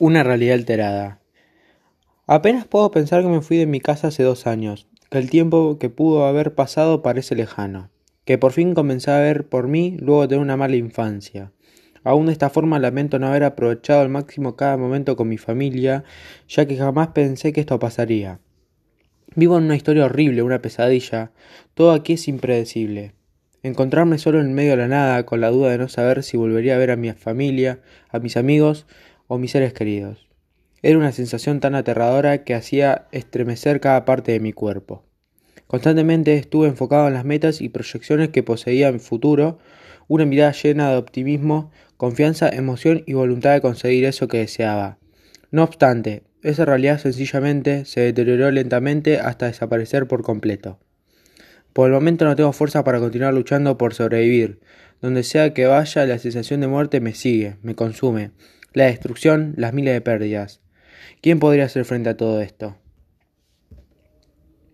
Una realidad alterada. Apenas puedo pensar que me fui de mi casa hace dos años, que el tiempo que pudo haber pasado parece lejano, que por fin comencé a ver por mí luego de una mala infancia. Aún de esta forma lamento no haber aprovechado al máximo cada momento con mi familia, ya que jamás pensé que esto pasaría. Vivo en una historia horrible, una pesadilla, todo aquí es impredecible. Encontrarme solo en medio de la nada, con la duda de no saber si volvería a ver a mi familia, a mis amigos o mis seres queridos. Era una sensación tan aterradora que hacía estremecer cada parte de mi cuerpo. Constantemente estuve enfocado en las metas y proyecciones que poseía en futuro, una mirada llena de optimismo, confianza, emoción y voluntad de conseguir eso que deseaba. No obstante, esa realidad sencillamente se deterioró lentamente hasta desaparecer por completo. Por el momento no tengo fuerza para continuar luchando por sobrevivir. Donde sea que vaya, la sensación de muerte me sigue, me consume. La destrucción, las miles de pérdidas. ¿Quién podría hacer frente a todo esto?